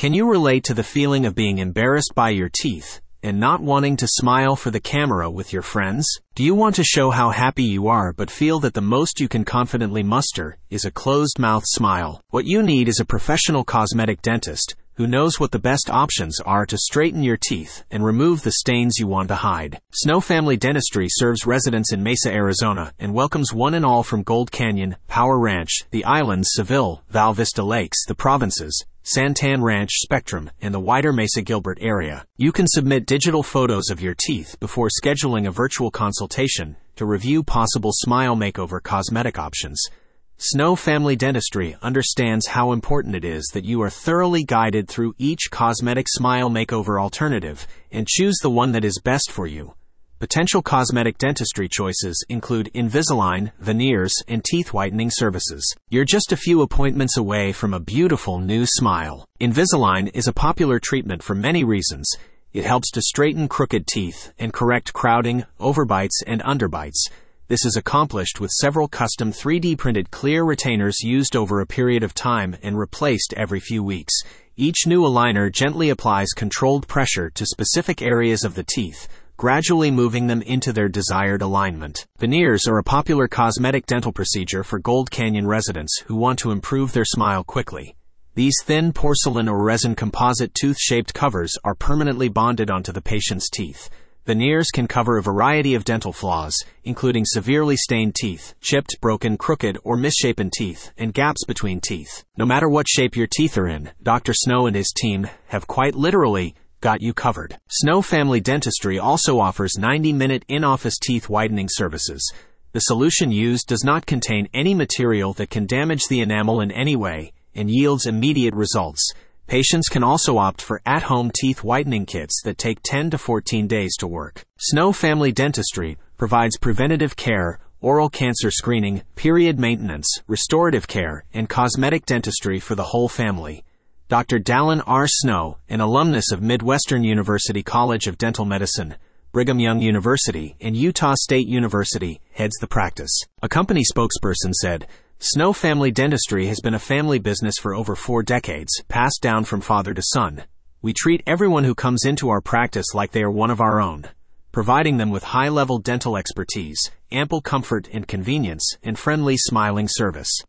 Can you relate to the feeling of being embarrassed by your teeth and not wanting to smile for the camera with your friends? Do you want to show how happy you are but feel that the most you can confidently muster is a closed mouth smile? What you need is a professional cosmetic dentist who knows what the best options are to straighten your teeth and remove the stains you want to hide. Snow Family Dentistry serves residents in Mesa, Arizona, and welcomes one and all from Gold Canyon, Power Ranch, the islands, Seville, Val Vista Lakes, the provinces, San Tan Ranch Spectrum, and the wider Mesa Gilbert area. You can submit digital photos of your teeth before scheduling a virtual consultation to review possible smile makeover cosmetic options. Snow Family Dentistry understands how important it is that you are thoroughly guided through each cosmetic smile makeover alternative and choose the one that is best for you. Potential cosmetic dentistry choices include Invisalign, veneers, and teeth whitening services. You're just a few appointments away from a beautiful new smile. Invisalign is a popular treatment for many reasons. It helps to straighten crooked teeth and correct crowding, overbites, and underbites. This is accomplished with several custom 3D printed clear retainers used over a period of time and replaced every few weeks. Each new aligner gently applies controlled pressure to specific areas of the teeth, gradually moving them into their desired alignment. Veneers are a popular cosmetic dental procedure for Gold Canyon residents who want to improve their smile quickly. These thin porcelain or resin composite tooth shaped covers are permanently bonded onto the patient's teeth. Veneers can cover a variety of dental flaws, including severely stained teeth, chipped, broken, crooked, or misshapen teeth, and gaps between teeth. No matter what shape your teeth are in, Dr. Snow and his team have quite literally got you covered. Snow Family Dentistry also offers 90 minute in office teeth whitening services. The solution used does not contain any material that can damage the enamel in any way and yields immediate results. Patients can also opt for at home teeth whitening kits that take 10 to 14 days to work. Snow Family Dentistry provides preventative care, oral cancer screening, period maintenance, restorative care, and cosmetic dentistry for the whole family. Dr. Dallin R. Snow, an alumnus of Midwestern University College of Dental Medicine, Brigham Young University, and Utah State University, heads the practice. A company spokesperson said, Snow Family Dentistry has been a family business for over four decades, passed down from father to son. We treat everyone who comes into our practice like they are one of our own, providing them with high level dental expertise, ample comfort and convenience, and friendly smiling service.